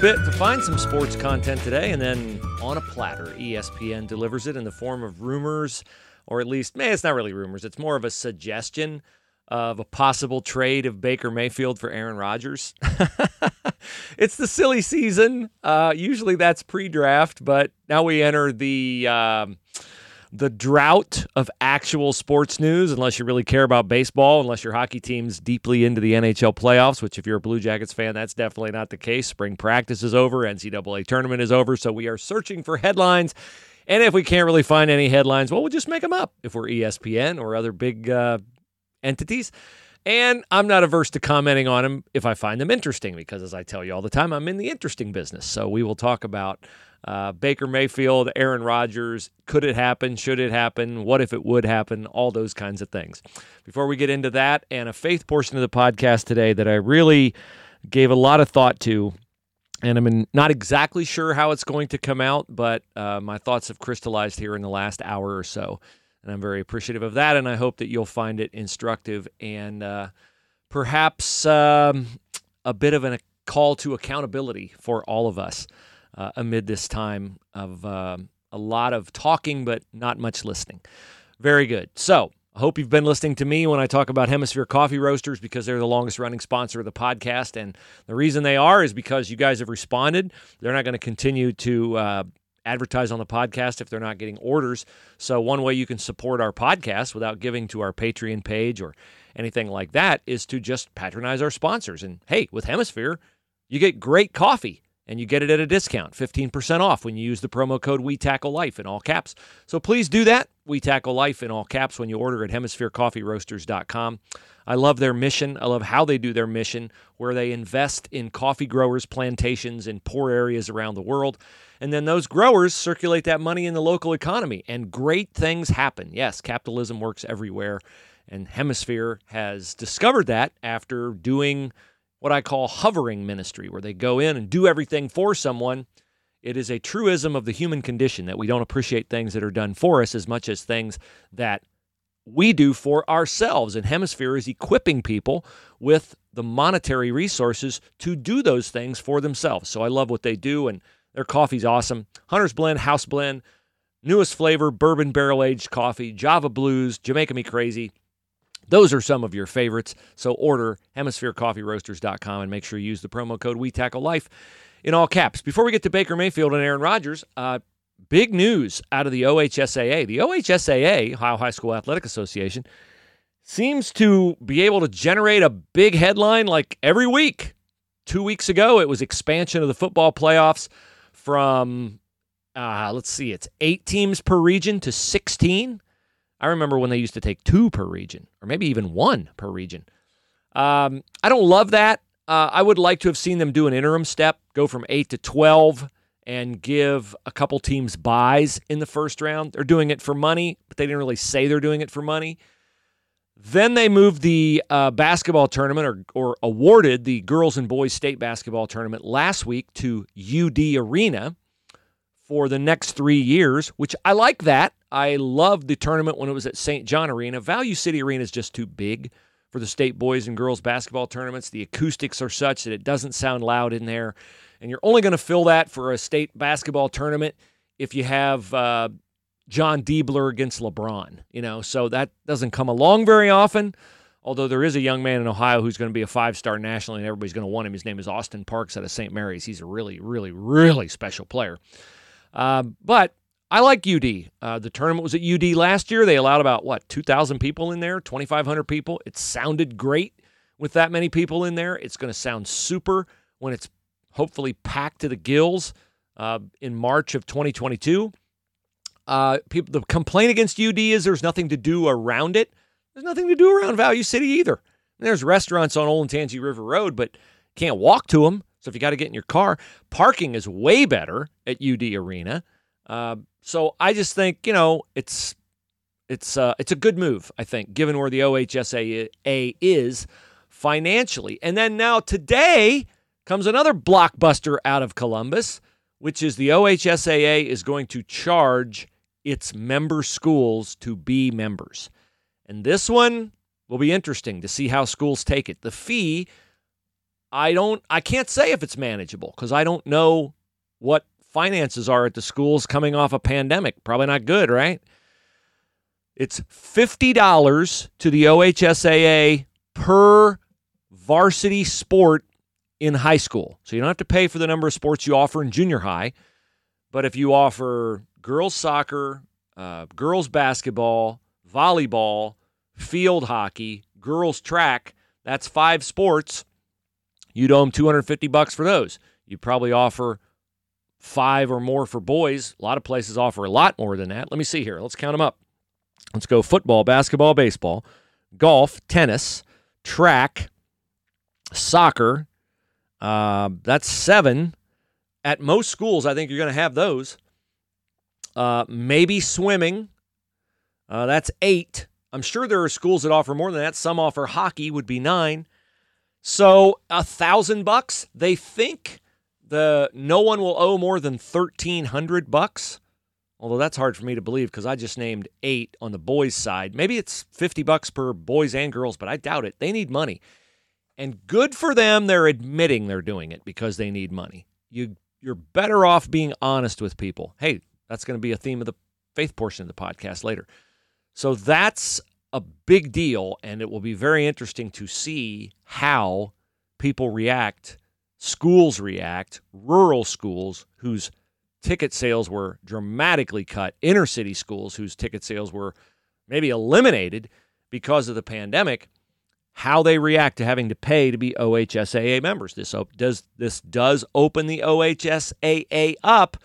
bit to find some sports content today, and then on a platter, ESPN delivers it in the form of rumors, or at least, man, it's not really rumors. It's more of a suggestion of a possible trade of Baker Mayfield for Aaron Rodgers. it's the silly season. Uh, usually that's pre-draft, but now we enter the. Um, the drought of actual sports news, unless you really care about baseball, unless your hockey team's deeply into the NHL playoffs, which, if you're a Blue Jackets fan, that's definitely not the case. Spring practice is over, NCAA tournament is over, so we are searching for headlines. And if we can't really find any headlines, well, we'll just make them up if we're ESPN or other big uh, entities. And I'm not averse to commenting on them if I find them interesting, because as I tell you all the time, I'm in the interesting business. So we will talk about uh, Baker Mayfield, Aaron Rodgers. Could it happen? Should it happen? What if it would happen? All those kinds of things. Before we get into that and a faith portion of the podcast today that I really gave a lot of thought to, and I'm not exactly sure how it's going to come out, but uh, my thoughts have crystallized here in the last hour or so. And I'm very appreciative of that. And I hope that you'll find it instructive and uh, perhaps um, a bit of a call to accountability for all of us uh, amid this time of uh, a lot of talking, but not much listening. Very good. So, I hope you've been listening to me when I talk about Hemisphere Coffee Roasters because they're the longest running sponsor of the podcast. And the reason they are is because you guys have responded. They're not going to continue to uh, advertise on the podcast if they're not getting orders. So, one way you can support our podcast without giving to our Patreon page or anything like that is to just patronize our sponsors. And hey, with Hemisphere, you get great coffee and you get it at a discount 15% off when you use the promo code we tackle life in all caps so please do that we tackle life in all caps when you order at hemispherecoffeeroasters.com i love their mission i love how they do their mission where they invest in coffee growers plantations in poor areas around the world and then those growers circulate that money in the local economy, and great things happen. Yes, capitalism works everywhere. And Hemisphere has discovered that after doing what I call hovering ministry, where they go in and do everything for someone. It is a truism of the human condition that we don't appreciate things that are done for us as much as things that we do for ourselves. And Hemisphere is equipping people with the monetary resources to do those things for themselves. So I love what they do. And their coffee's awesome. Hunter's Blend, House Blend, newest flavor, bourbon barrel aged coffee, Java Blues, Jamaica Me Crazy. Those are some of your favorites. So order hemispherecoffeeroasters.com and make sure you use the promo code We Tackle Life in all caps. Before we get to Baker Mayfield and Aaron Rodgers, uh, big news out of the OHSAA. The OHSAA, Ohio High School Athletic Association, seems to be able to generate a big headline like every week. Two weeks ago, it was expansion of the football playoffs from uh, let's see, it's eight teams per region to 16. I remember when they used to take two per region, or maybe even one per region. Um, I don't love that. Uh, I would like to have seen them do an interim step, go from eight to 12, and give a couple teams buys in the first round. They're doing it for money, but they didn't really say they're doing it for money. Then they moved the uh, basketball tournament or, or awarded the girls and boys state basketball tournament last week to UD Arena for the next three years, which I like that. I loved the tournament when it was at St. John Arena. Value City Arena is just too big for the state boys and girls basketball tournaments. The acoustics are such that it doesn't sound loud in there. And you're only going to fill that for a state basketball tournament if you have uh, Jon Diebler against LeBron, you know, so that doesn't come along very often. Although there is a young man in Ohio who's going to be a five star nationally and everybody's going to want him. His name is Austin Parks out of St. Mary's. He's a really, really, really special player. Uh, but I like UD. Uh, the tournament was at UD last year. They allowed about, what, 2,000 people in there, 2,500 people. It sounded great with that many people in there. It's going to sound super when it's hopefully packed to the gills uh, in March of 2022. Uh, people, the complaint against UD is there's nothing to do around it. There's nothing to do around Value City either. There's restaurants on Old Olentangy River Road, but can't walk to them. So if you got to get in your car, parking is way better at UD Arena. Uh, so I just think you know it's it's uh, it's a good move. I think given where the OHSAA is financially, and then now today comes another blockbuster out of Columbus, which is the OHSAA is going to charge its member schools to be members. And this one will be interesting to see how schools take it. The fee I don't I can't say if it's manageable because I don't know what finances are at the schools coming off a pandemic. Probably not good, right? It's $50 to the OHSAA per varsity sport in high school. So you don't have to pay for the number of sports you offer in junior high. But if you offer girls soccer, uh, girls basketball, volleyball, field hockey, girls track, that's five sports. You'd owe them 250 bucks for those. You'd probably offer five or more for boys. A lot of places offer a lot more than that. Let me see here. Let's count them up. Let's go football, basketball, baseball, golf, tennis, track, soccer. Uh, that's seven. At most schools, I think you're going to have those. Uh, maybe swimming. Uh, that's eight. I'm sure there are schools that offer more than that. Some offer hockey, would be nine. So a thousand bucks. They think the no one will owe more than thirteen hundred bucks. Although that's hard for me to believe because I just named eight on the boys' side. Maybe it's fifty bucks per boys and girls, but I doubt it. They need money, and good for them. They're admitting they're doing it because they need money. You you're better off being honest with people. Hey, that's going to be a theme of the faith portion of the podcast later. So that's a big deal, and it will be very interesting to see how people react, schools react, rural schools whose ticket sales were dramatically cut, inner city schools whose ticket sales were maybe eliminated because of the pandemic, how they react to having to pay to be OHSAA members. This does this does open the OHSAA up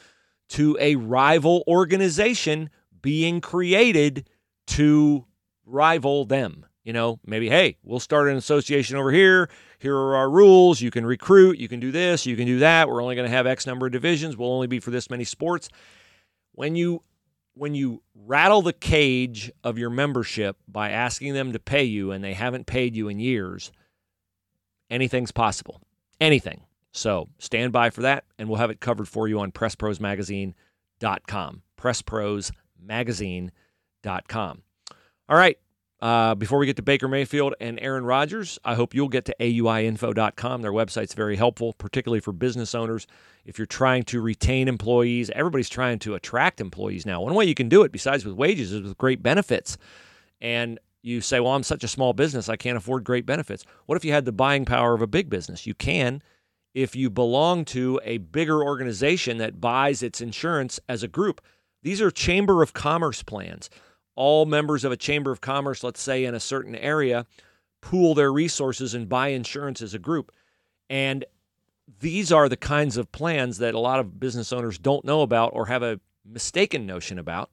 to a rival organization being created to rival them. You know, maybe, hey, we'll start an association over here. Here are our rules. You can recruit. You can do this. You can do that. We're only going to have X number of divisions. We'll only be for this many sports. When you when you rattle the cage of your membership by asking them to pay you and they haven't paid you in years, anything's possible. Anything. So stand by for that, and we'll have it covered for you on PressProsMagazine.com. PressProsMagazine.com. All right. Uh, before we get to Baker Mayfield and Aaron Rodgers, I hope you'll get to AUIinfo.com. Their website's very helpful, particularly for business owners. If you're trying to retain employees, everybody's trying to attract employees now. One way you can do it, besides with wages, is with great benefits. And you say, well, I'm such a small business, I can't afford great benefits. What if you had the buying power of a big business? You can if you belong to a bigger organization that buys its insurance as a group. These are Chamber of Commerce plans all members of a chamber of commerce, let's say in a certain area, pool their resources and buy insurance as a group. And these are the kinds of plans that a lot of business owners don't know about or have a mistaken notion about.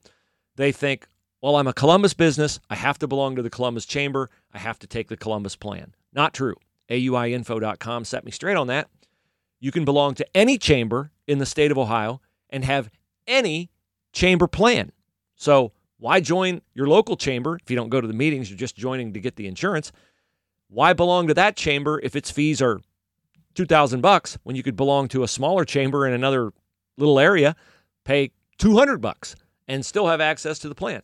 They think, well, I'm a Columbus business. I have to belong to the Columbus Chamber. I have to take the Columbus plan. Not true. AUIinfo.com set me straight on that. You can belong to any chamber in the state of Ohio and have any chamber plan. So why join your local chamber if you don't go to the meetings? You're just joining to get the insurance. Why belong to that chamber if its fees are two thousand bucks when you could belong to a smaller chamber in another little area, pay two hundred bucks, and still have access to the plan?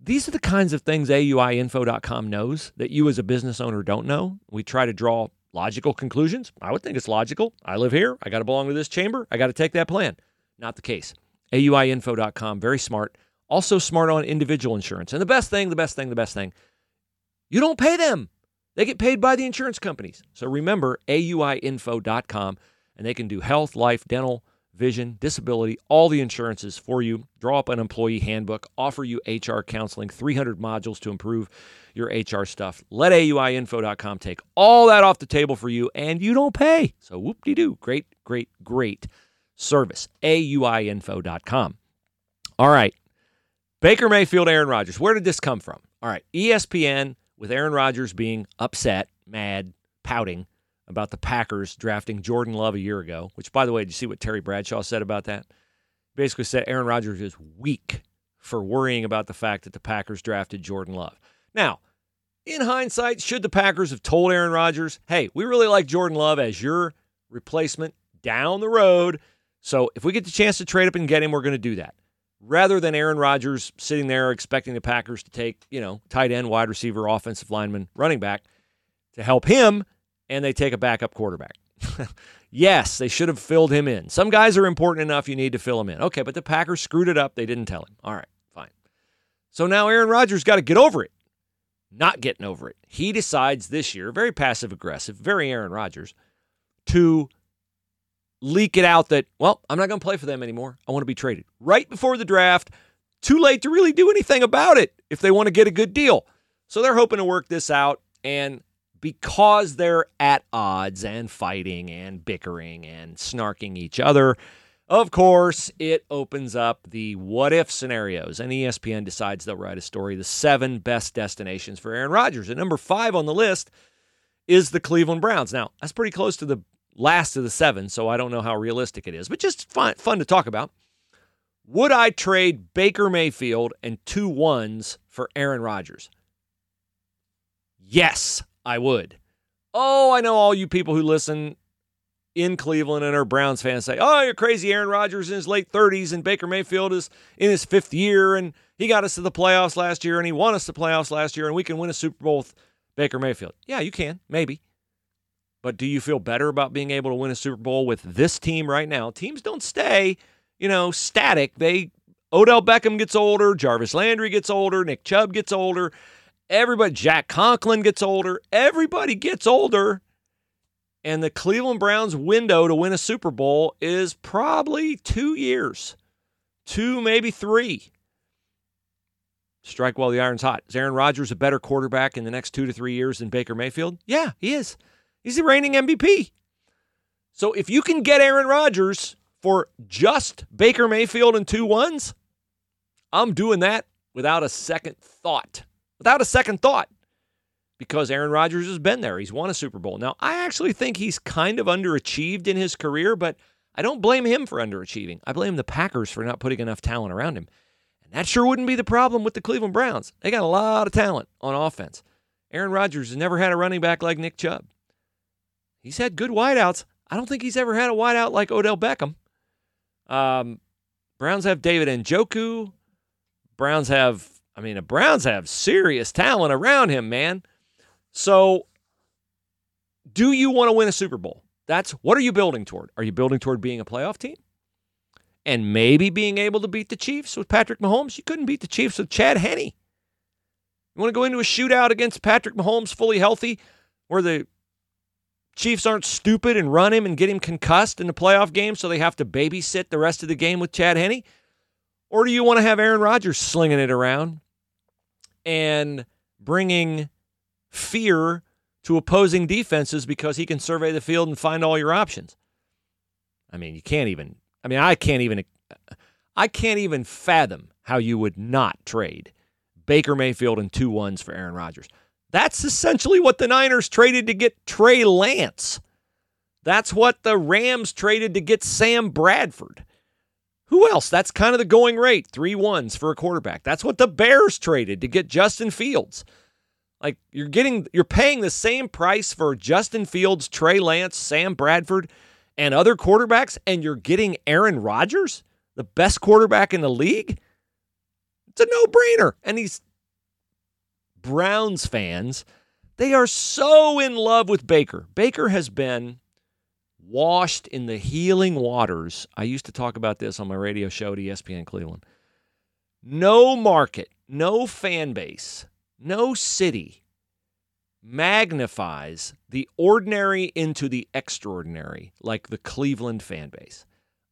These are the kinds of things AUIinfo.com knows that you as a business owner don't know. We try to draw logical conclusions. I would think it's logical. I live here. I got to belong to this chamber. I got to take that plan. Not the case. AUIinfo.com, very smart. Also smart on individual insurance. And the best thing, the best thing, the best thing, you don't pay them. They get paid by the insurance companies. So remember auiinfo.com and they can do health, life, dental, vision, disability, all the insurances for you. Draw up an employee handbook, offer you HR counseling, 300 modules to improve your HR stuff. Let auiinfo.com take all that off the table for you and you don't pay. So whoop de doo. Great, great, great service. auiinfo.com. All right. Baker Mayfield, Aaron Rodgers. Where did this come from? All right, ESPN with Aaron Rodgers being upset, mad, pouting about the Packers drafting Jordan Love a year ago, which, by the way, did you see what Terry Bradshaw said about that? Basically said Aaron Rodgers is weak for worrying about the fact that the Packers drafted Jordan Love. Now, in hindsight, should the Packers have told Aaron Rodgers, hey, we really like Jordan Love as your replacement down the road. So if we get the chance to trade up and get him, we're going to do that rather than Aaron Rodgers sitting there expecting the Packers to take, you know, tight end, wide receiver, offensive lineman, running back to help him, and they take a backup quarterback. yes, they should have filled him in. Some guys are important enough you need to fill him in. Okay, but the Packers screwed it up. They didn't tell him. All right, fine. So now Aaron Rodgers got to get over it. Not getting over it. He decides this year, very passive aggressive, very Aaron Rodgers, to leak it out that, well, I'm not going to play for them anymore. I want to be traded. Right before the draft, too late to really do anything about it if they want to get a good deal. So they're hoping to work this out. And because they're at odds and fighting and bickering and snarking each other, of course, it opens up the what if scenarios. And ESPN decides they'll write a story the seven best destinations for Aaron Rodgers. And number five on the list is the Cleveland Browns. Now, that's pretty close to the last of the seven, so I don't know how realistic it is, but just fun, fun to talk about. Would I trade Baker Mayfield and two ones for Aaron Rodgers? Yes, I would. Oh, I know all you people who listen in Cleveland and are Browns fans say, oh, you're crazy. Aaron Rodgers in his late 30s and Baker Mayfield is in his fifth year and he got us to the playoffs last year and he won us the playoffs last year and we can win a Super Bowl with Baker Mayfield. Yeah, you can, maybe. But do you feel better about being able to win a Super Bowl with this team right now? Teams don't stay, you know, static. They Odell Beckham gets older, Jarvis Landry gets older, Nick Chubb gets older. Everybody, Jack Conklin gets older. Everybody gets older. And the Cleveland Browns window to win a Super Bowl is probably two years, two, maybe three. Strike while the iron's hot. Is Aaron Rodgers a better quarterback in the next two to three years than Baker Mayfield? Yeah, he is. He's the reigning MVP. So if you can get Aaron Rodgers for just Baker Mayfield and two ones, I'm doing that without a second thought. Without a second thought because Aaron Rodgers has been there. He's won a Super Bowl. Now, I actually think he's kind of underachieved in his career, but I don't blame him for underachieving. I blame the Packers for not putting enough talent around him. And that sure wouldn't be the problem with the Cleveland Browns. They got a lot of talent on offense. Aaron Rodgers has never had a running back like Nick Chubb. He's had good wideouts. I don't think he's ever had a wideout like Odell Beckham. Um, Browns have David and Njoku. Browns have, I mean, the Browns have serious talent around him, man. So, do you want to win a Super Bowl? That's what are you building toward? Are you building toward being a playoff team? And maybe being able to beat the Chiefs with Patrick Mahomes? You couldn't beat the Chiefs with Chad Henne. You want to go into a shootout against Patrick Mahomes fully healthy where the Chiefs aren't stupid and run him and get him concussed in the playoff game so they have to babysit the rest of the game with Chad Henne? Or do you want to have Aaron Rodgers slinging it around and bringing fear to opposing defenses because he can survey the field and find all your options. I mean, you can't even I mean, I can't even I can't even fathom how you would not trade Baker Mayfield and two ones for Aaron Rodgers. That's essentially what the Niners traded to get Trey Lance. That's what the Rams traded to get Sam Bradford. Who else? That's kind of the going rate. Three ones for a quarterback. That's what the Bears traded to get Justin Fields. Like you're getting you're paying the same price for Justin Fields, Trey Lance, Sam Bradford, and other quarterbacks, and you're getting Aaron Rodgers, the best quarterback in the league. It's a no-brainer. And these Browns fans, they are so in love with Baker. Baker has been washed in the healing waters. I used to talk about this on my radio show at ESPN Cleveland. No market, no fan base no city magnifies the ordinary into the extraordinary like the Cleveland fan base.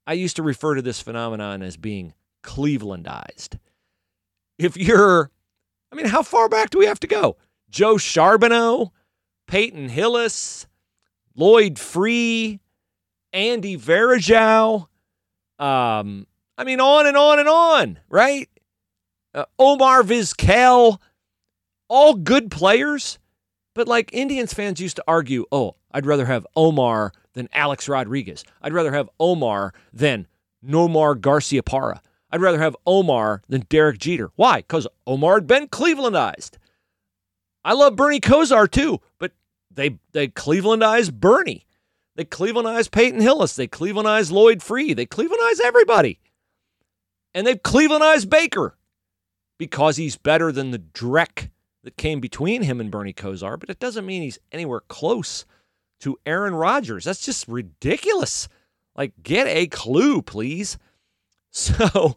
I used to refer to this phenomenon as being Clevelandized. If you're, I mean, how far back do we have to go? Joe Charboneau, Peyton Hillis, Lloyd Free, Andy Varejao. Um, I mean, on and on and on, right? Uh, Omar Vizquel all good players, but like Indians fans used to argue, oh, I'd rather have Omar than Alex Rodriguez. I'd rather have Omar than Nomar Garcia Garciaparra. I'd rather have Omar than Derek Jeter. Why? Because Omar had been Clevelandized. I love Bernie Kosar too, but they they Clevelandized Bernie. They Clevelandized Peyton Hillis. They Clevelandized Lloyd Free. They Clevelandized everybody. And they've Clevelandized Baker because he's better than the Drek that came between him and Bernie Kosar, but it doesn't mean he's anywhere close to Aaron Rodgers. That's just ridiculous. Like, get a clue, please. So,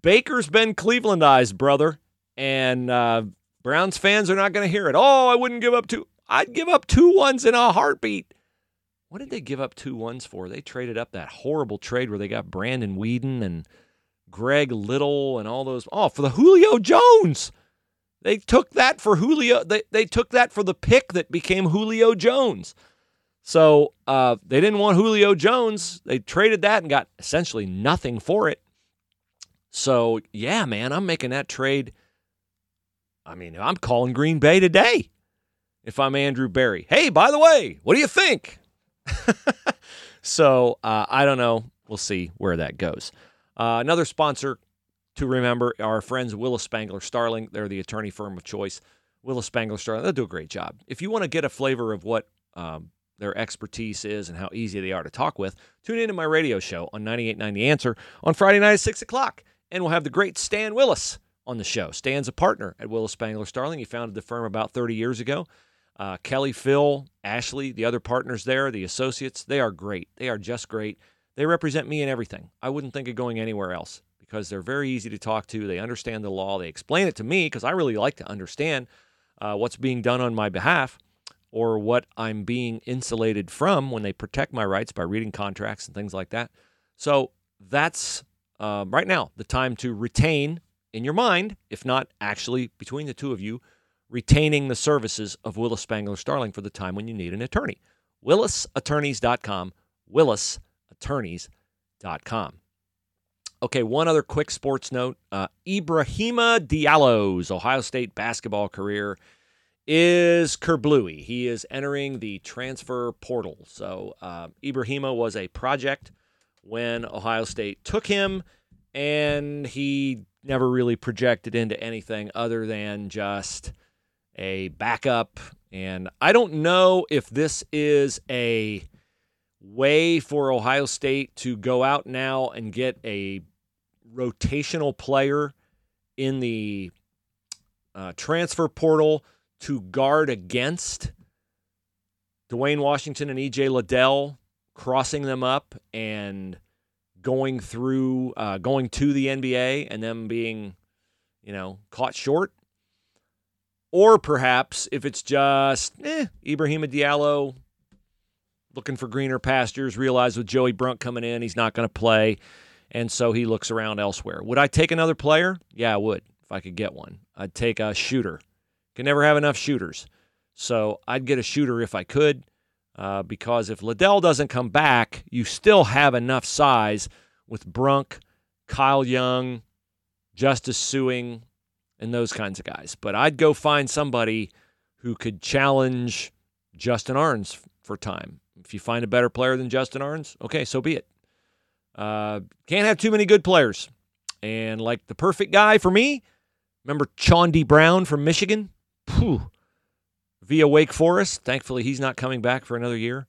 Baker's been Clevelandized, brother. And uh, Browns fans are not going to hear it. Oh, I wouldn't give up two. I'd give up two ones in a heartbeat. What did they give up two ones for? They traded up that horrible trade where they got Brandon Weeden and Greg Little and all those. Oh, for the Julio Jones. They took that for Julio. They, they took that for the pick that became Julio Jones. So uh, they didn't want Julio Jones. They traded that and got essentially nothing for it. So, yeah, man, I'm making that trade. I mean, I'm calling Green Bay today if I'm Andrew Berry. Hey, by the way, what do you think? so uh, I don't know. We'll see where that goes. Uh, another sponsor to remember our friends Willis Spangler Starling. They're the attorney firm of choice. Willis Spangler Starling. They'll do a great job. If you want to get a flavor of what um, their expertise is and how easy they are to talk with, tune into my radio show on 98.9 The Answer on Friday night at 6 o'clock. And we'll have the great Stan Willis on the show. Stan's a partner at Willis Spangler Starling. He founded the firm about 30 years ago. Uh, Kelly, Phil, Ashley, the other partners there, the associates, they are great. They are just great. They represent me in everything. I wouldn't think of going anywhere else because they're very easy to talk to. They understand the law. They explain it to me because I really like to understand uh, what's being done on my behalf or what I'm being insulated from when they protect my rights by reading contracts and things like that. So that's uh, right now the time to retain in your mind, if not actually between the two of you, retaining the services of Willis Spangler Starling for the time when you need an attorney. WillisAttorneys.com. WillisAttorneys.com. Okay, one other quick sports note. Uh, Ibrahima Diallo's Ohio State basketball career is kerblooey. He is entering the transfer portal. So uh, Ibrahima was a project when Ohio State took him, and he never really projected into anything other than just a backup. And I don't know if this is a way for Ohio State to go out now and get a rotational player in the uh, transfer portal to guard against Duane Washington and EJ Liddell, crossing them up and going through, uh, going to the NBA and them being, you know, caught short. Or perhaps if it's just eh, Ibrahima Diallo looking for greener pastures, realize with Joey Brunk coming in, he's not going to play. And so he looks around elsewhere. Would I take another player? Yeah, I would if I could get one. I'd take a shooter. Can never have enough shooters. So I'd get a shooter if I could, uh, because if Liddell doesn't come back, you still have enough size with Brunk, Kyle Young, Justice Sueing, and those kinds of guys. But I'd go find somebody who could challenge Justin Ahrens for time. If you find a better player than Justin Ahrens, okay, so be it. Uh, can't have too many good players. And like the perfect guy for me, remember Chaundee Brown from Michigan? Whew. Via Wake Forest. Thankfully, he's not coming back for another year.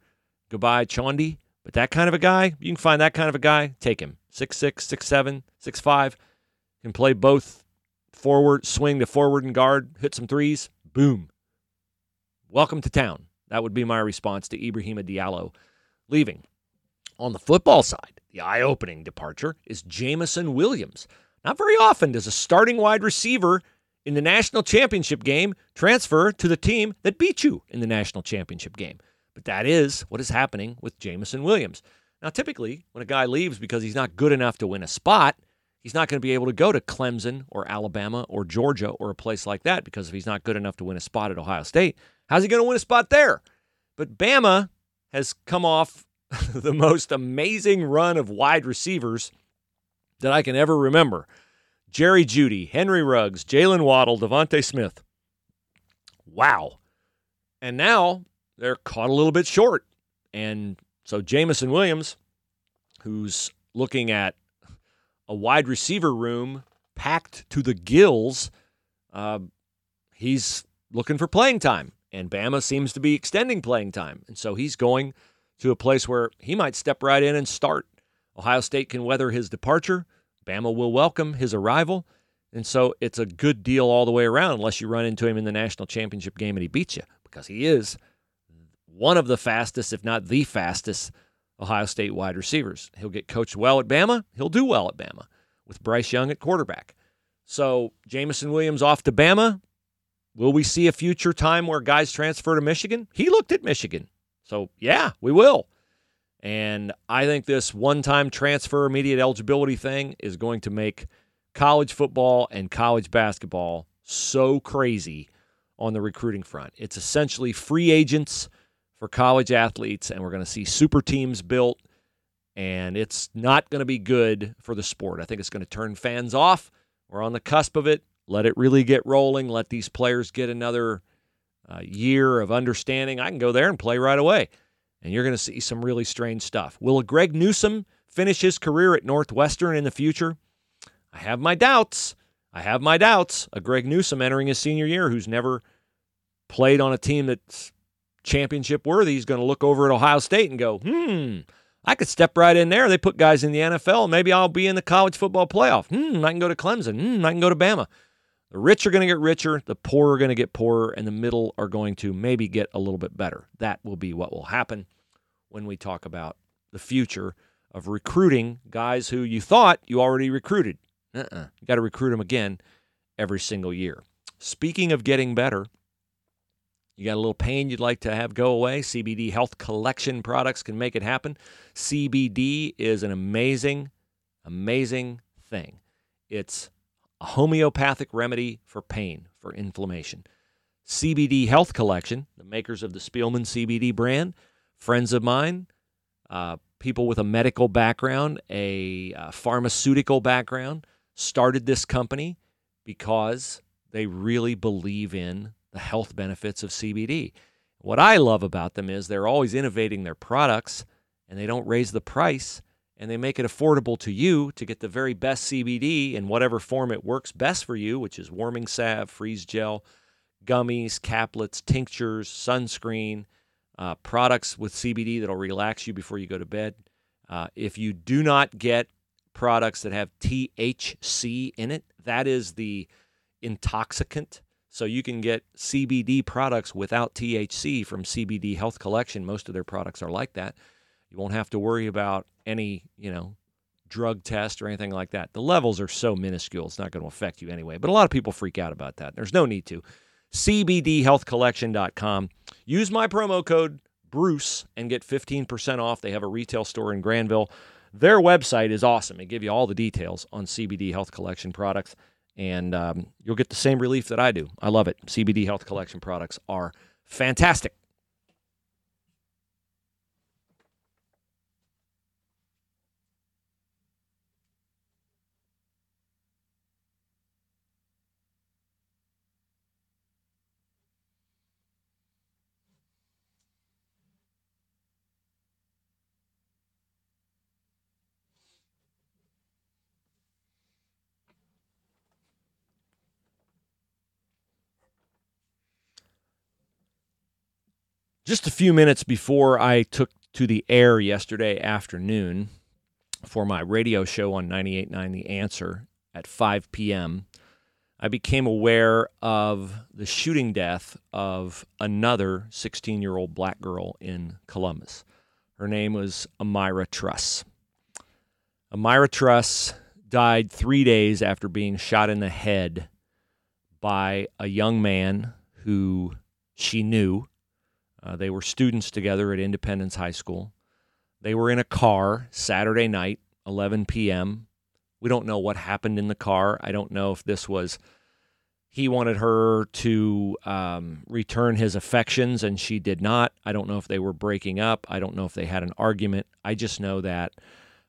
Goodbye, Chaundee. But that kind of a guy, you can find that kind of a guy, take him. Six six, six seven, six five. Can play both forward, swing to forward and guard, hit some threes. Boom. Welcome to town. That would be my response to Ibrahima Diallo leaving. On the football side, the eye opening departure is Jameson Williams. Not very often does a starting wide receiver in the national championship game transfer to the team that beat you in the national championship game. But that is what is happening with Jameson Williams. Now, typically, when a guy leaves because he's not good enough to win a spot, he's not going to be able to go to Clemson or Alabama or Georgia or a place like that because if he's not good enough to win a spot at Ohio State, how's he going to win a spot there? But Bama has come off the most amazing run of wide receivers that I can ever remember. Jerry Jeudy, Henry Ruggs, Jaylen Waddle, DeVonta Smith. Wow. And now they're caught a little bit short. And so Jameson Williams, who's looking at a wide receiver room packed to the gills, uh, he's looking for playing time. And Bama seems to be extending playing time. And so he's going to a place where he might step right in and start. Ohio State can weather his departure. Bama will welcome his arrival. And so it's a good deal all the way around, unless you run into him in the national championship game and he beats you, because he is one of the fastest, if not the fastest, Ohio State wide receivers. He'll get coached well at Bama. He'll do well at Bama with Bryce Young at quarterback. So Jameson Williams off to Bama. Will we see a future time where guys transfer to Michigan? He looked at Michigan. So, yeah, we will. And I think this one time transfer immediate eligibility thing is going to make college football and college basketball so crazy on the recruiting front. It's essentially free agents for college athletes, and we're going to see super teams built, and it's not going to be good for the sport. I think it's going to turn fans off. We're on the cusp of it. Let it really get rolling. Let these players get another uh, year of understanding. I can go there and play right away, and you're going to see some really strange stuff. Will Greg Newsome finish his career at Northwestern in the future? I have my doubts. I have my doubts. A Greg Newsome entering his senior year who's never played on a team that's championship worthy is going to look over at Ohio State and go, hmm, I could step right in there. They put guys in the NFL. Maybe I'll be in the college football playoff. Hmm, I can go to Clemson. Hmm, I can go to Bama. The rich are going to get richer, the poor are going to get poorer, and the middle are going to maybe get a little bit better. That will be what will happen when we talk about the future of recruiting guys who you thought you already recruited. Uh-uh. You got to recruit them again every single year. Speaking of getting better, you got a little pain you'd like to have go away? CBD Health Collection products can make it happen. CBD is an amazing, amazing thing. It's a homeopathic remedy for pain, for inflammation. CBD Health Collection, the makers of the Spielman CBD brand, friends of mine, uh, people with a medical background, a uh, pharmaceutical background, started this company because they really believe in the health benefits of CBD. What I love about them is they're always innovating their products and they don't raise the price and they make it affordable to you to get the very best CBD in whatever form it works best for you, which is warming salve, freeze gel, gummies, caplets, tinctures, sunscreen, uh, products with CBD that'll relax you before you go to bed. Uh, if you do not get products that have THC in it, that is the intoxicant so you can get CBD products without THC from CBD Health Collection. Most of their products are like that. You won't have to worry about any, you know, drug test or anything like that. The levels are so minuscule, it's not going to affect you anyway. But a lot of people freak out about that. There's no need to. CBDHealthCollection.com. Use my promo code Bruce and get 15% off. They have a retail store in Granville. Their website is awesome. They give you all the details on CBD Health Collection products and um, you'll get the same relief that I do. I love it. CBD Health Collection products are fantastic. Just a few minutes before I took to the air yesterday afternoon for my radio show on 98.9 The Answer at 5 p.m., I became aware of the shooting death of another 16 year old black girl in Columbus. Her name was Amira Truss. Amira Truss died three days after being shot in the head by a young man who she knew uh, they were students together at Independence High School. They were in a car Saturday night, 11 p.m. We don't know what happened in the car. I don't know if this was he wanted her to um, return his affections and she did not. I don't know if they were breaking up. I don't know if they had an argument. I just know that,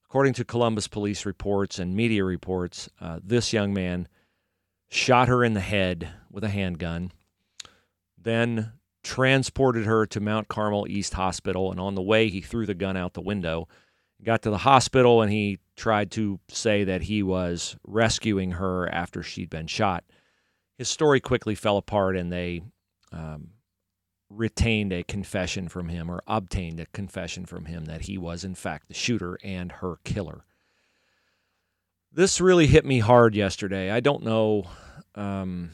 according to Columbus police reports and media reports, uh, this young man shot her in the head with a handgun, then transported her to Mount Carmel East Hospital. And on the way, he threw the gun out the window. Got to the hospital and he tried to say that he was rescuing her after she'd been shot. His story quickly fell apart and they um, retained a confession from him or obtained a confession from him that he was, in fact, the shooter and her killer. This really hit me hard yesterday. I don't know. Um,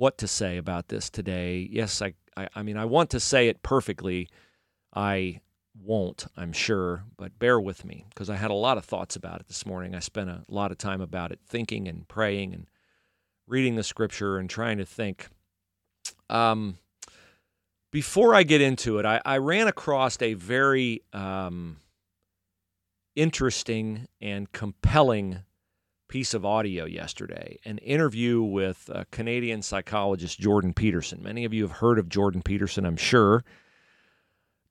what to say about this today. Yes, I, I, I mean, I want to say it perfectly. I won't, I'm sure, but bear with me because I had a lot of thoughts about it this morning. I spent a lot of time about it, thinking and praying and reading the scripture and trying to think. Um, before I get into it, I, I ran across a very um, interesting and compelling piece of audio yesterday an interview with Canadian psychologist Jordan Peterson. Many of you have heard of Jordan Peterson, I'm sure.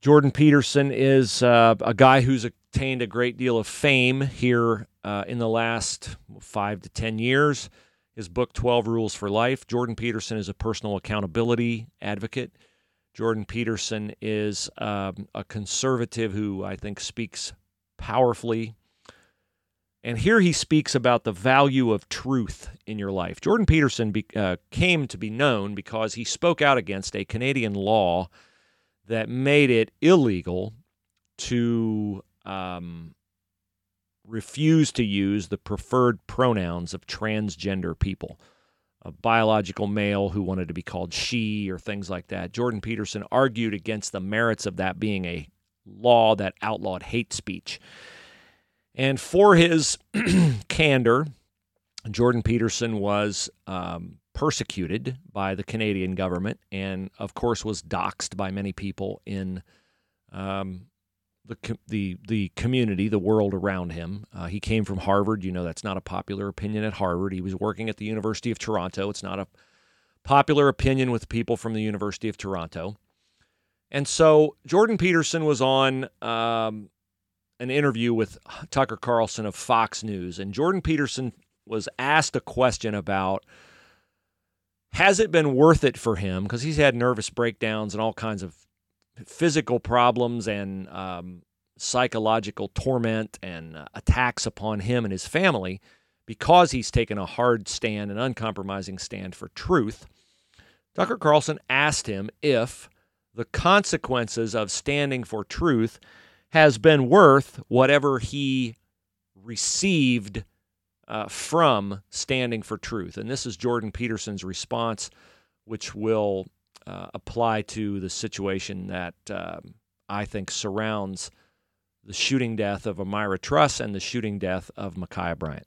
Jordan Peterson is uh, a guy who's attained a great deal of fame here uh, in the last five to 10 years. His book, 12 Rules for Life. Jordan Peterson is a personal accountability advocate. Jordan Peterson is um, a conservative who I think speaks powerfully. And here he speaks about the value of truth in your life. Jordan Peterson be, uh, came to be known because he spoke out against a Canadian law that made it illegal to um, refuse to use the preferred pronouns of transgender people a biological male who wanted to be called she or things like that. Jordan Peterson argued against the merits of that being a law that outlawed hate speech. And for his candor, Jordan Peterson was um, persecuted by the Canadian government and, of course, was doxxed by many people in um, the the the community, the world around him. Uh, he came from Harvard. You know that's not a popular opinion at Harvard. He was working at the University of Toronto. It's not a popular opinion with people from the University of Toronto. And so Jordan Peterson was on um, an interview with Tucker Carlson of Fox News, and Jordan Peterson was asked a question about has it been worth it for him because he's had nervous breakdowns and all kinds of physical problems and um, psychological torment and uh, attacks upon him and his family because he's taken a hard stand, an uncompromising stand for truth. Tucker Carlson asked him if the consequences of standing for truth has been worth whatever he received uh, from standing for truth. And this is Jordan Peterson's response, which will uh, apply to the situation that um, I think surrounds the shooting death of Amira Truss and the shooting death of Ma'Khia Bryant?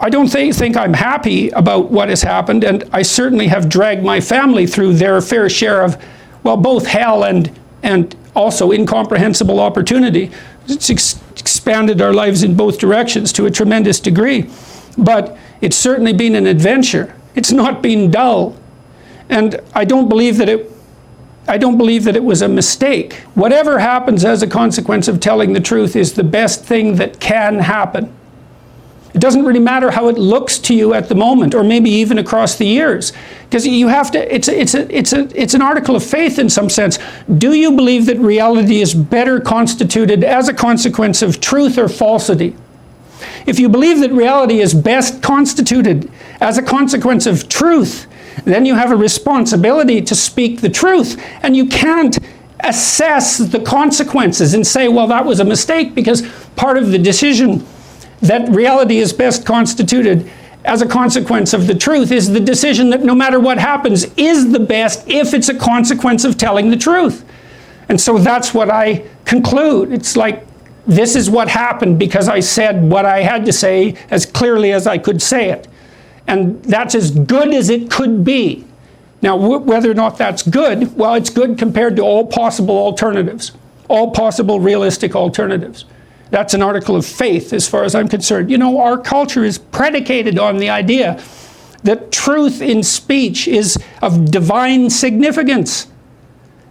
I don't think, think I'm happy about what has happened, and I certainly have dragged my family through their fair share of, well, both hell and, and also incomprehensible opportunity. It's ex- expanded our lives in both directions to a tremendous degree. But it's certainly been an adventure. It's not been dull. And I don't believe that it I don't believe that it was a mistake. Whatever happens as a consequence of telling the truth is the best thing that can happen. It doesn't really matter how it looks to you at the moment, or maybe even across the years, because you have to. It's a, it's a, it's a, it's an article of faith in some sense. Do you believe that reality is better constituted as a consequence of truth or falsity? If you believe that reality is best constituted as a consequence of truth, then you have a responsibility to speak the truth. And you can't assess the consequences and say, well, that was a mistake, because part of the decision that reality is best constituted as a consequence of the truth is the decision that no matter what happens is the best if it's a consequence of telling the truth. And so that's what I conclude. It's like this is what happened because I said what I had to say as clearly as I could say it and that's as good as it could be. Now, whether or not that's good, well, it's good compared to all possible alternatives, all possible realistic alternatives. That's an article of faith as far as I'm concerned. You know, our culture is predicated on the idea that truth in speech is of divine significance.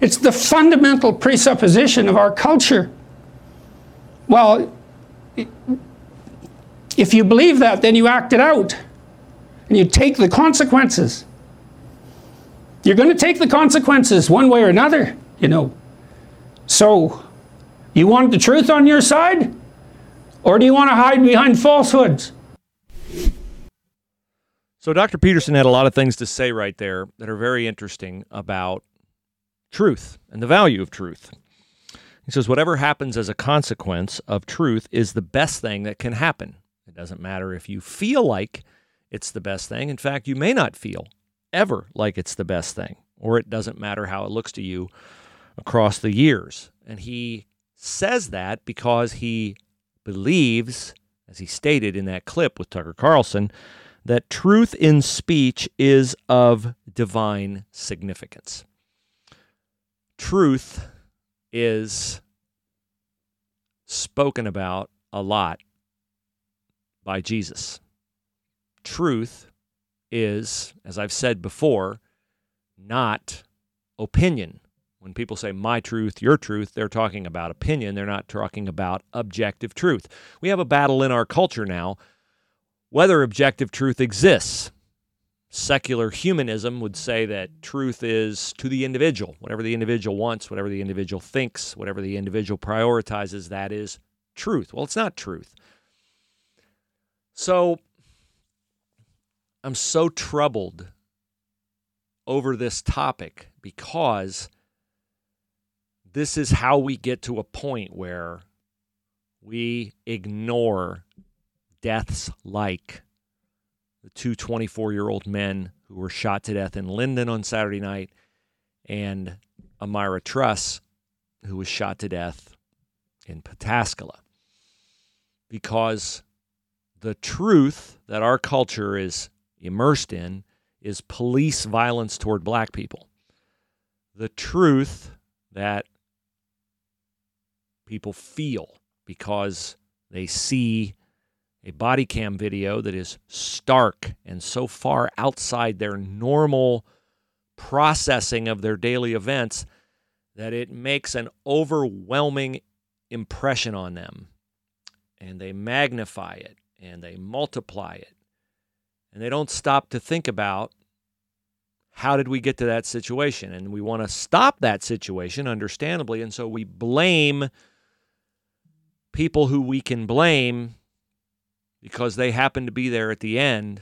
It's the fundamental presupposition of our culture. Well, if you believe that, then you act it out and you take the consequences. You're going to take the consequences one way or another, you know. So, you want the truth on your side? Or do you want to hide behind falsehoods? So, Dr. Peterson had a lot of things to say right there that are very interesting about truth and the value of truth. He says, whatever happens as a consequence of truth is the best thing that can happen. It doesn't matter if you feel like it's the best thing. In fact, you may not feel ever like it's the best thing, or it doesn't matter how it looks to you across the years. And he says that because he believes, as he stated in that clip with Tucker Carlson, that truth in speech is of divine significance. Truth is spoken about a lot by Jesus. Truth is, as I've said before, not opinion. When people say my truth, your truth, they're talking about opinion. They're not talking about objective truth. We have a battle in our culture now whether objective truth exists. Secular humanism would say that truth is to the individual. Whatever the individual wants, whatever the individual thinks, whatever the individual prioritizes, that is truth. Well, it's not truth. So I'm so troubled over this topic because this is how we get to a point where we ignore deaths like the two 24 year old men who were shot to death in Linden on Saturday night and Amira Truss, who was shot to death in Pataskala. Because the truth that our culture is immersed in is police violence toward black people. The truth that people feel because they see a body cam video that is stark and so far outside their normal processing of their daily events that it makes an overwhelming impression on them. And they magnify it and they multiply it. And they don't stop to think about how did we get to that situation? And we want to stop that situation, understandably. And so we blame people who we can blame because they happen to be there at the end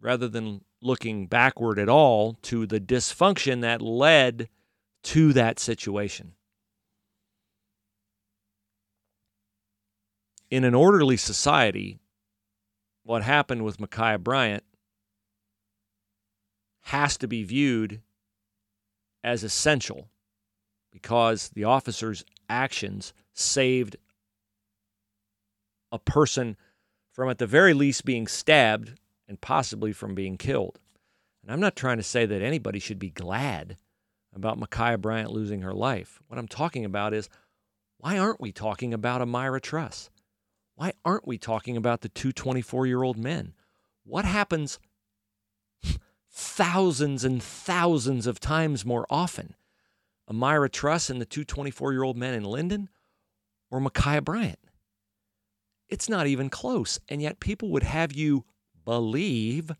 rather than looking backward at all to the dysfunction that led to that situation. in an orderly society, what happened with Ma'Khia Bryant has to be viewed as essential because the officer's actions saved a person from, at the very least, being stabbed and possibly from being killed. And I'm not trying to say that anybody should be glad about Ma'Khia Bryant losing her life. What I'm talking about is why aren't we talking about Amira Truss? Why aren't we talking about the two 24 year old men? What happens thousands and thousands of times more often? Amira Truss and the two 24 year old men in Linden or Ma'Khia Bryant? It's not even close. And yet people would have you believe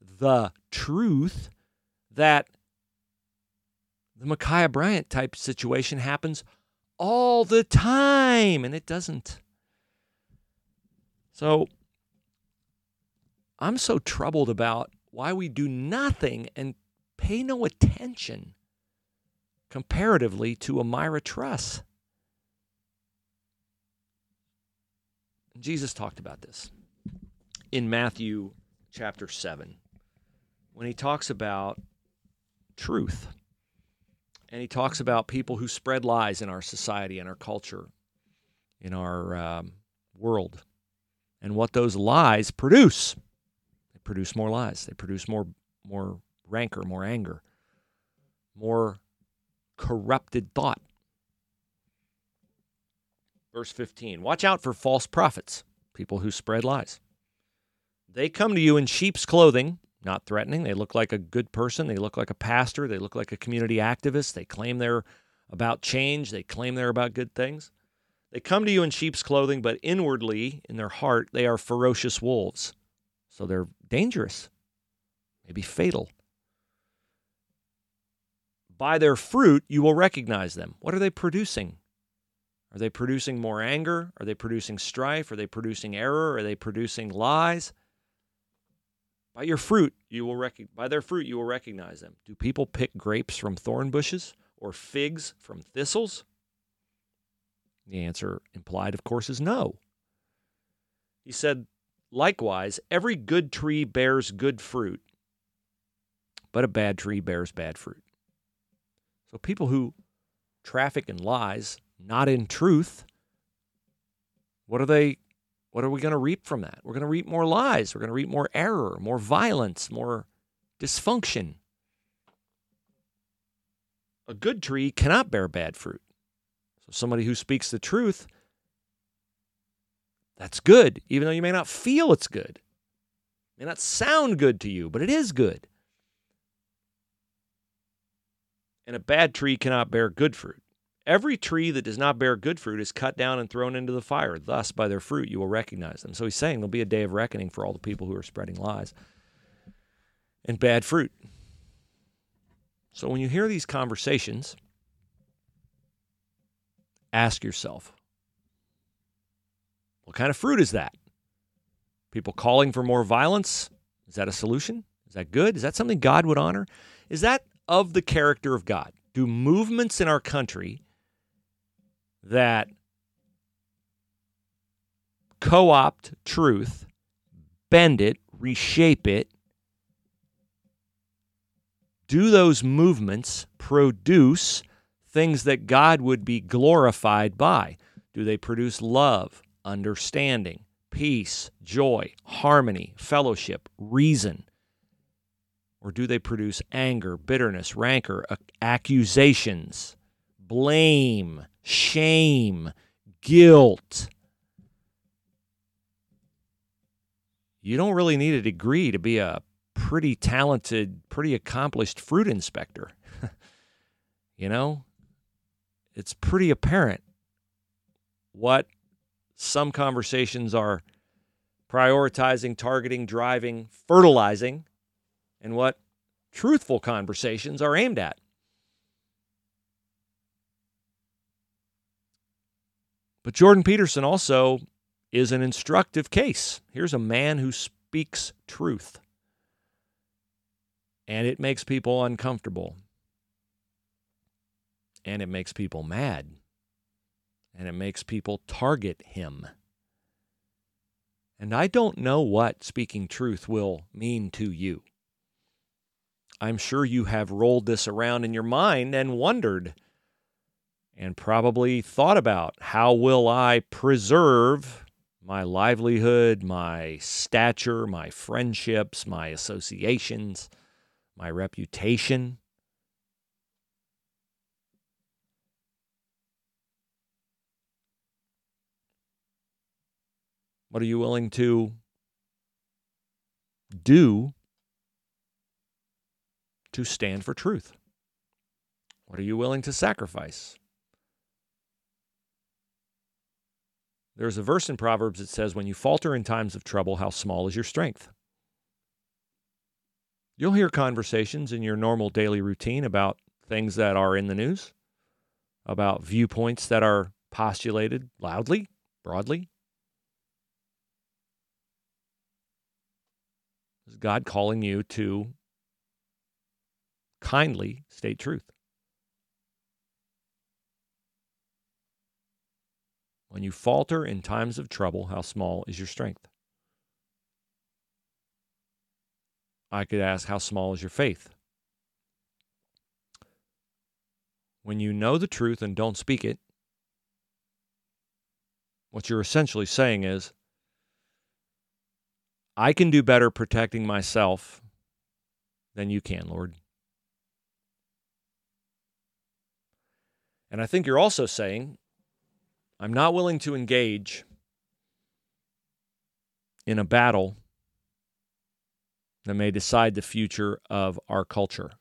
the truth that the Ma'Khia Bryant type situation happens all the time, and it doesn't. So I'm so troubled about why we do nothing and pay no attention comparatively to Amira Truss. Jesus talked about this in Matthew chapter 7 when he talks about truth. And he talks about people who spread lies in our society, in our culture, in our um, world and what those lies produce. They produce more lies. They produce more more rancor, more anger, more corrupted thought. Verse 15 Watch out for false prophets, people who spread lies. They come to you in sheep's clothing, not threatening. They look like a good person. They look like a pastor. They look like a community activist. They claim they're about change. They claim they're about good things. They come to you in sheep's clothing, but inwardly, in their heart, they are ferocious wolves. So they're dangerous, maybe fatal. By their fruit, you will recognize them. What are they producing? Are they producing more anger? Are they producing strife? Are they producing error? Are they producing lies? By your fruit, you will rec- by their fruit you will recognize them. Do people pick grapes from thorn bushes or figs from thistles? The answer implied, of course, is no. He said, likewise, every good tree bears good fruit, but a bad tree bears bad fruit. So people who traffic in lies, not in truth, what are they what are we going to reap from that? We're going to reap more lies, we're going to reap more error, more violence, more dysfunction. A good tree cannot bear bad fruit. So somebody who speaks the truth that's good, even though you may not feel it's good. It may not sound good to you, but it is good. And a bad tree cannot bear good fruit. Every tree that does not bear good fruit is cut down and thrown into the fire. Thus, by their fruit, you will recognize them. So he's saying there'll be a day of reckoning for all the people who are spreading lies and bad fruit. So when you hear these conversations, ask yourself what kind of fruit is that? People calling for more violence? Is that a solution? Is that good? Is that something God would honor? Is that of the character of God? Do movements in our country that co opt truth, bend it, reshape it, do those movements produce things that God would be glorified by? Do they produce love, understanding, peace, joy, harmony, fellowship, reason? Or do they produce anger, bitterness, rancor, accusations, blame, shame, guilt? You don't really need a degree to be a pretty talented, pretty accomplished fruit inspector. you know, it's pretty apparent what some conversations are prioritizing, targeting, driving, fertilizing, and what truthful conversations are aimed at. But Jordan Peterson also is an instructive case. Here's a man who speaks truth, and it makes people uncomfortable, and it makes people mad and it makes people target him. And I don't know what speaking truth will mean to you. I'm sure you have rolled this around in your mind and wondered and probably thought about how will I preserve my livelihood, my stature, my friendships, my associations, my reputation? What are you willing to do to stand for truth? What are you willing to sacrifice? There's a verse in Proverbs that says, When you falter in times of trouble, how small is your strength? You'll hear conversations in your normal daily routine about things that are in the news, about viewpoints that are postulated loudly, broadly. Is God calling you to kindly state truth? When you falter in times of trouble, how small is your strength? I could ask, how small is your faith? When you know the truth and don't speak it, what you're essentially saying is, I can do better protecting myself than you can, Lord. And I think you're also saying, I'm not willing to engage in a battle that may decide the future of our culture.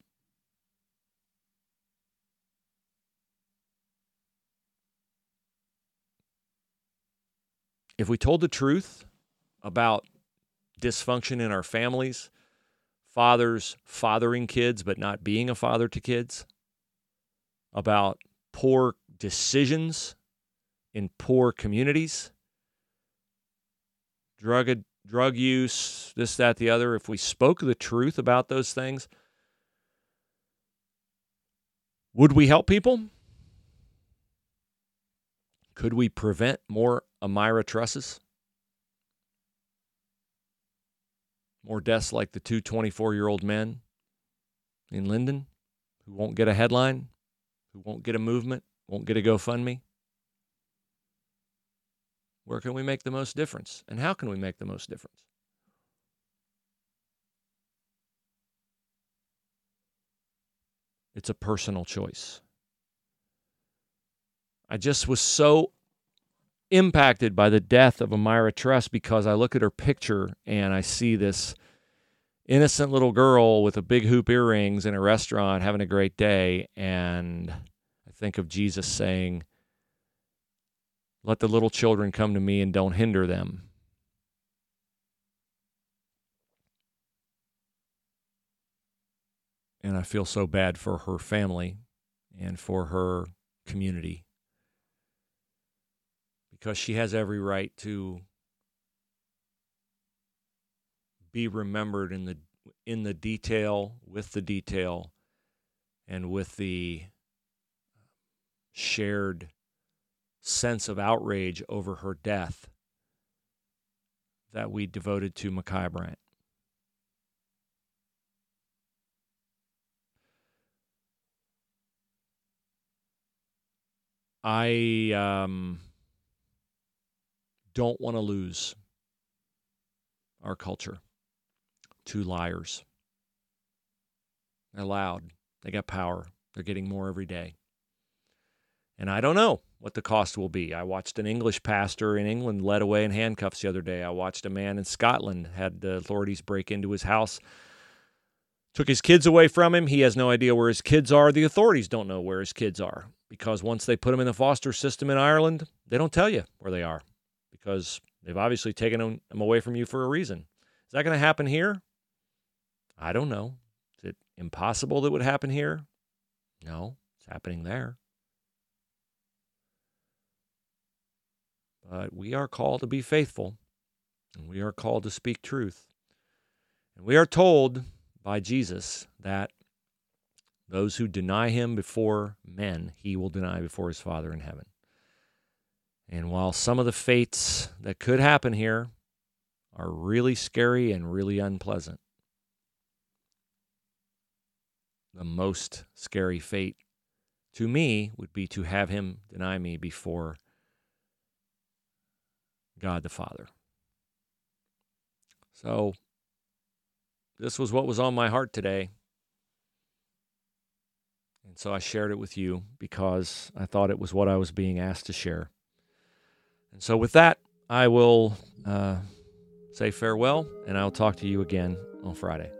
If we told the truth about dysfunction in our families, fathers fathering kids but not being a father to kids, about poor decisions in poor communities, drug drug use, this that the other, if we spoke the truth about those things, would we help people? Could we prevent more Amira Trusses? more deaths like the two 24 year old men in Linden who won't get a headline, who won't get a movement, won't get a GoFundMe? Where can we make the most difference? And how can we make the most difference? It's a personal choice. I just was so impacted by the death of Amira Truss because I look at her picture and I see this innocent little girl with a big hoop earrings in a restaurant having a great day. And I think of Jesus saying, Let the little children come to me and don't hinder them. And I feel so bad for her family and for her community because she has every right to be remembered in the in the detail with the detail and with the shared sense of outrage over her death that we devoted to Ma'Khia Bryant. I um, don't want to lose our culture to liars. They're loud. They got power. They're getting more every day. And I don't know what the cost will be. I watched an English pastor in England led away in handcuffs the other day. I watched a man in Scotland had the authorities break into his house, took his kids away from him. He has no idea where his kids are. The authorities don't know where his kids are because once they put them in the foster system in Ireland, they don't tell you where they are because they've obviously taken them away from you for a reason. Is that going to happen here? I don't know. Is it impossible that would happen here? No, it's happening there. But we are called to be faithful, and we are called to speak truth. And we are told by Jesus that those who deny him before men, he will deny before his Father in heaven. And while some of the fates that could happen here are really scary and really unpleasant, the most scary fate to me would be to have him deny me before God the Father. So, this was what was on my heart today. And so I shared it with you because I thought it was what I was being asked to share. And so, with that, I will uh, say farewell and I'll talk to you again on Friday.